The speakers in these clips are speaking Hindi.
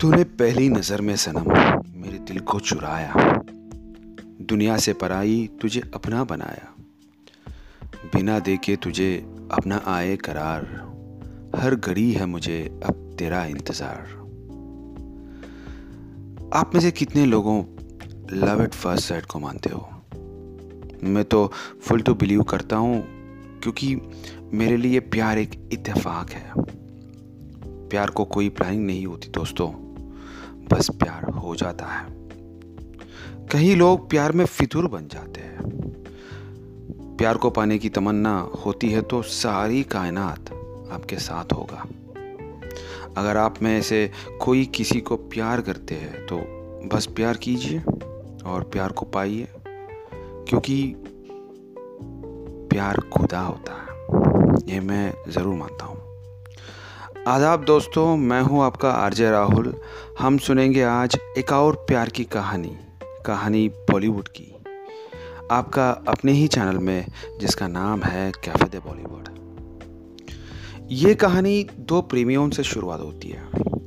तूने पहली नज़र में सनम मेरे दिल को चुराया। दुनिया से पराई तुझे अपना बनाया। बिना देखे तुझे अपना आए करार। हर घड़ी है मुझे अब तेरा इंतज़ार। आप में से कितने लोगों लव एट फ़र्स्ट साइड को मानते हो? मैं तो फुल टू बिलीव करता हूँ, क्योंकि मेरे लिए प्यार एक इत्तेफाक है। प्यार को कोई प्लानिंग नहीं होती दोस्तों। बस प्यार हो जाता है। कई लोग प्यार में फितूर बन जाते हैं। प्यार को पाने की तमन्ना होती है तो सारी कायनात आपके साथ होगा। अगर आप में से कोई किसी को प्यार करते हैं तो बस प्यार कीजिए और प्यार को पाइए, क्योंकि प्यार खुदा होता है। ये मैं ज़रूर मानता हूँ। आदाब दोस्तों, मैं हूँ आपका आरजे राहुल। हम सुनेंगे आज एक और प्यार की कहानी कहानी बॉलीवुड की। आपका अपने ही चैनल में, जिसका नाम है कैफ़े दे बॉलीवुड ये कहानी दो प्रेमियों से शुरुआत होती है।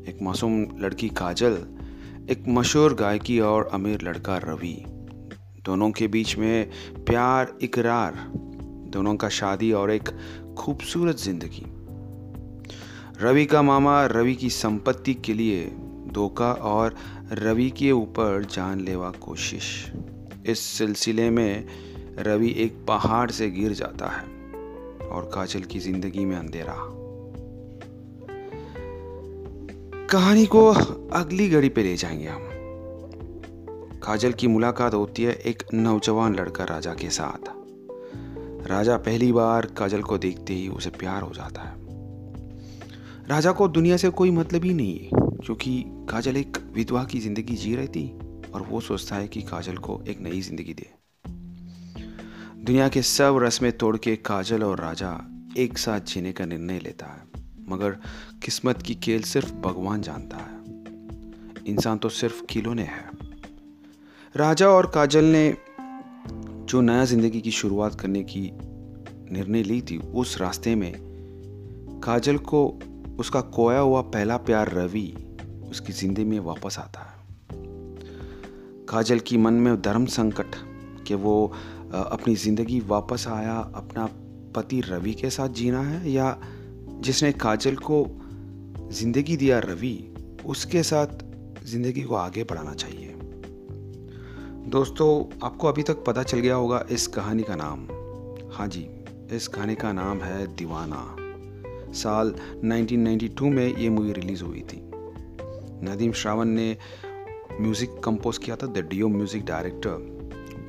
एक मासूम लड़की काजल, एक मशहूर गायकी और अमीर लड़का रवि। दोनों के बीच में प्यार, इकरार, दोनों का शादी और एक खूबसूरत ज़िंदगी। रवि का मामा रवि की संपत्ति के लिए धोखा और रवि के ऊपर जानलेवा कोशिश। इस सिलसिले में रवि एक पहाड़ से गिर जाता है और काजल की ज़िंदगी में अंधेरा। कहानी को अगली घड़ी पे ले जाएँगे हम। काजल की मुलाकात होती है एक नौजवान लड़का राजा के साथ। राजा पहली बार काजल को देखते ही उसे प्यार हो जाता है। राजा को दुनिया से कोई मतलब ही नहीं है, क्योंकि काजल एक विधवा की ज़िंदगी जी रही थी और वो सोचता है कि काजल को एक नई ज़िंदगी दे। दुनिया के सब रस्में तोड़ के काजल और राजा एक साथ जीने का निर्णय लेता है, मगर किस्मत की खेल सिर्फ़ भगवान जानता है। इंसान तो सिर्फ़ खिलौने है। राजा और काजल ने जो नया ज़िंदगी की शुरुआत करने की निर्णय ली थी, उस रास्ते में काजल को उसका खोया हुआ पहला प्यार रवि उसकी ज़िंदगी में वापस आता है। काजल की मन में धर्म संकट कि वो अपनी ज़िंदगी वापस आया, अपना पति रवि के साथ जीना है या जिसने काजल को ज़िंदगी दिया रवि, उसके साथ ज़िंदगी को आगे बढ़ाना चाहिए। दोस्तों, आपको अभी तक पता चल गया होगा इस कहानी का नाम। हाँ जी, इस कहानी का नाम है दीवाना। साल 1992 में ये मूवी रिलीज़ हुई थी। नदीम श्रावण ने म्यूज़िक कंपोज किया था, द डियो म्यूज़िक डायरेक्टर।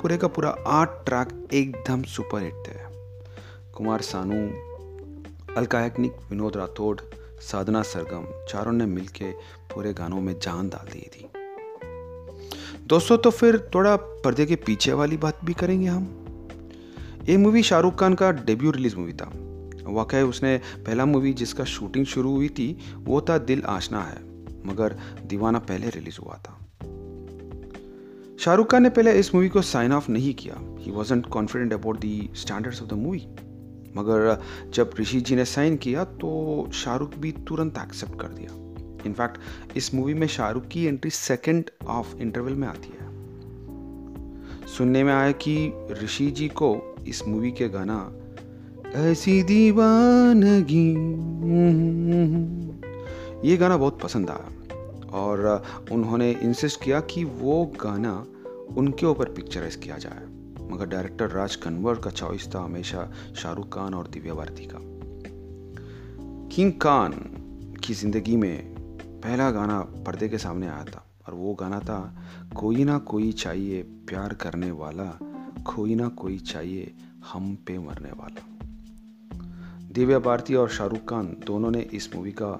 पूरे का पूरा आठ ट्रैक एकदम सुपर हिट थे। कुमार सानू, अलका याग्निक, विनोद राठौड़, साधना सरगम, चारों ने मिलके पूरे गानों में जान डाल दी थी। दोस्तों तो फिर थोड़ा पर्दे के पीछे वाली बात भी करेंगे हम। ये मूवी शाहरुख खान का डेब्यू रिलीज़ मूवी था। वाकई उसने पहला मूवी जिसका शूटिंग शुरू हुई थी, वो था दिल आशना है, मगर दीवाना पहले रिलीज़ हुआ था। शाहरुख खान ने पहले इस मूवी को साइन ऑफ़ नहीं किया। He wasn't confident about the standards of the movie मगर जब ऋषि जी ने साइन किया तो शाहरुख भी तुरंत एक्सेप्ट कर दिया। इनफैक्ट इस मूवी में शाहरुख की एंट्री सेकेंड ऑफ़ इंटरवल में आती है। सुनने में आया कि ऋषि जी को इस मूवी के गाना ऐसी दीवानगी। ये गाना बहुत पसंद आया और उन्होंने इंसिस्ट किया कि वो गाना उनके ऊपर पिक्चराइज किया जाए। मगर डायरेक्टर राज कन्वर का चॉइस था हमेशा शाहरुख खान और दिव्या भारती का। किंग खान की ज़िंदगी में पहला गाना पर्दे के सामने आया था और वो गाना था, कोई ना कोई चाहिए प्यार करने वाला, कोई ना कोई चाहिए हम पे मरने वाला। दिव्या भारती और शाहरुख खान दोनों ने इस मूवी का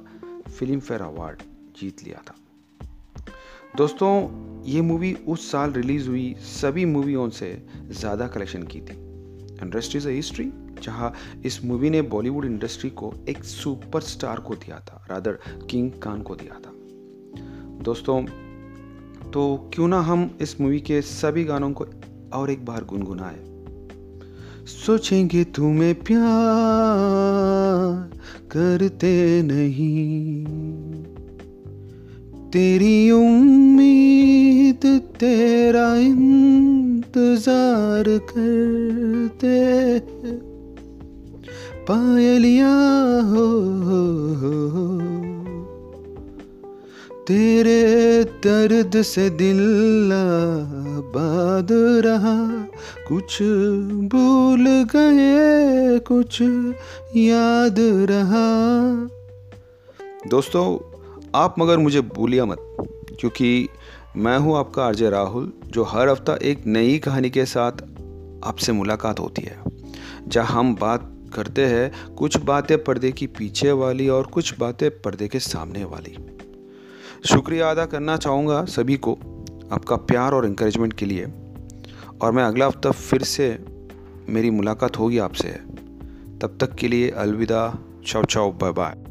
फ़िल्म फेयर अवार्ड जीत लिया था। दोस्तों, ये मूवी उस साल रिलीज़ हुई, सभी मूवियों से ज़्यादा कलेक्शन की थी। इंडस्ट्री इज़ अ हिस्ट्री, जहाँ इस मूवी ने बॉलीवुड इंडस्ट्री को एक सुपरस्टार को दिया था, रादर किंग खान को दिया था। दोस्तों तो क्यों ना हम इस मूवी के सभी गानों को और एक बार गुनगुनाए। सोचेंगे तुम्हें प्यार करते नहीं। तेरी उम्मीद तेरा इंतज़ार करते पायलिया हो, हो, हो, हो। तेरे दर्द से दिल बाद रहा। कुछ भूल गए, कुछ याद रहा। दोस्तों, आप मगर मुझे भूलिया मत, क्योंकि मैं हूँ आपका आरजे राहुल, जो हर हफ़्ता एक नई कहानी के साथ आपसे मुलाकात होती है। जहाँ हम बात करते हैं कुछ बातें पर्दे की पीछे वाली और कुछ बातें पर्दे के सामने वाली। शुक्रिया अदा करना चाहूँगा सभी को आपका प्यार और इंकरेजमेंट के लिए। और मैं अगला हफ़्ता फिर से मेरी मुलाकात होगी आपसे। तब तक के लिए अलविदा, चाओ चाओ बाय बाय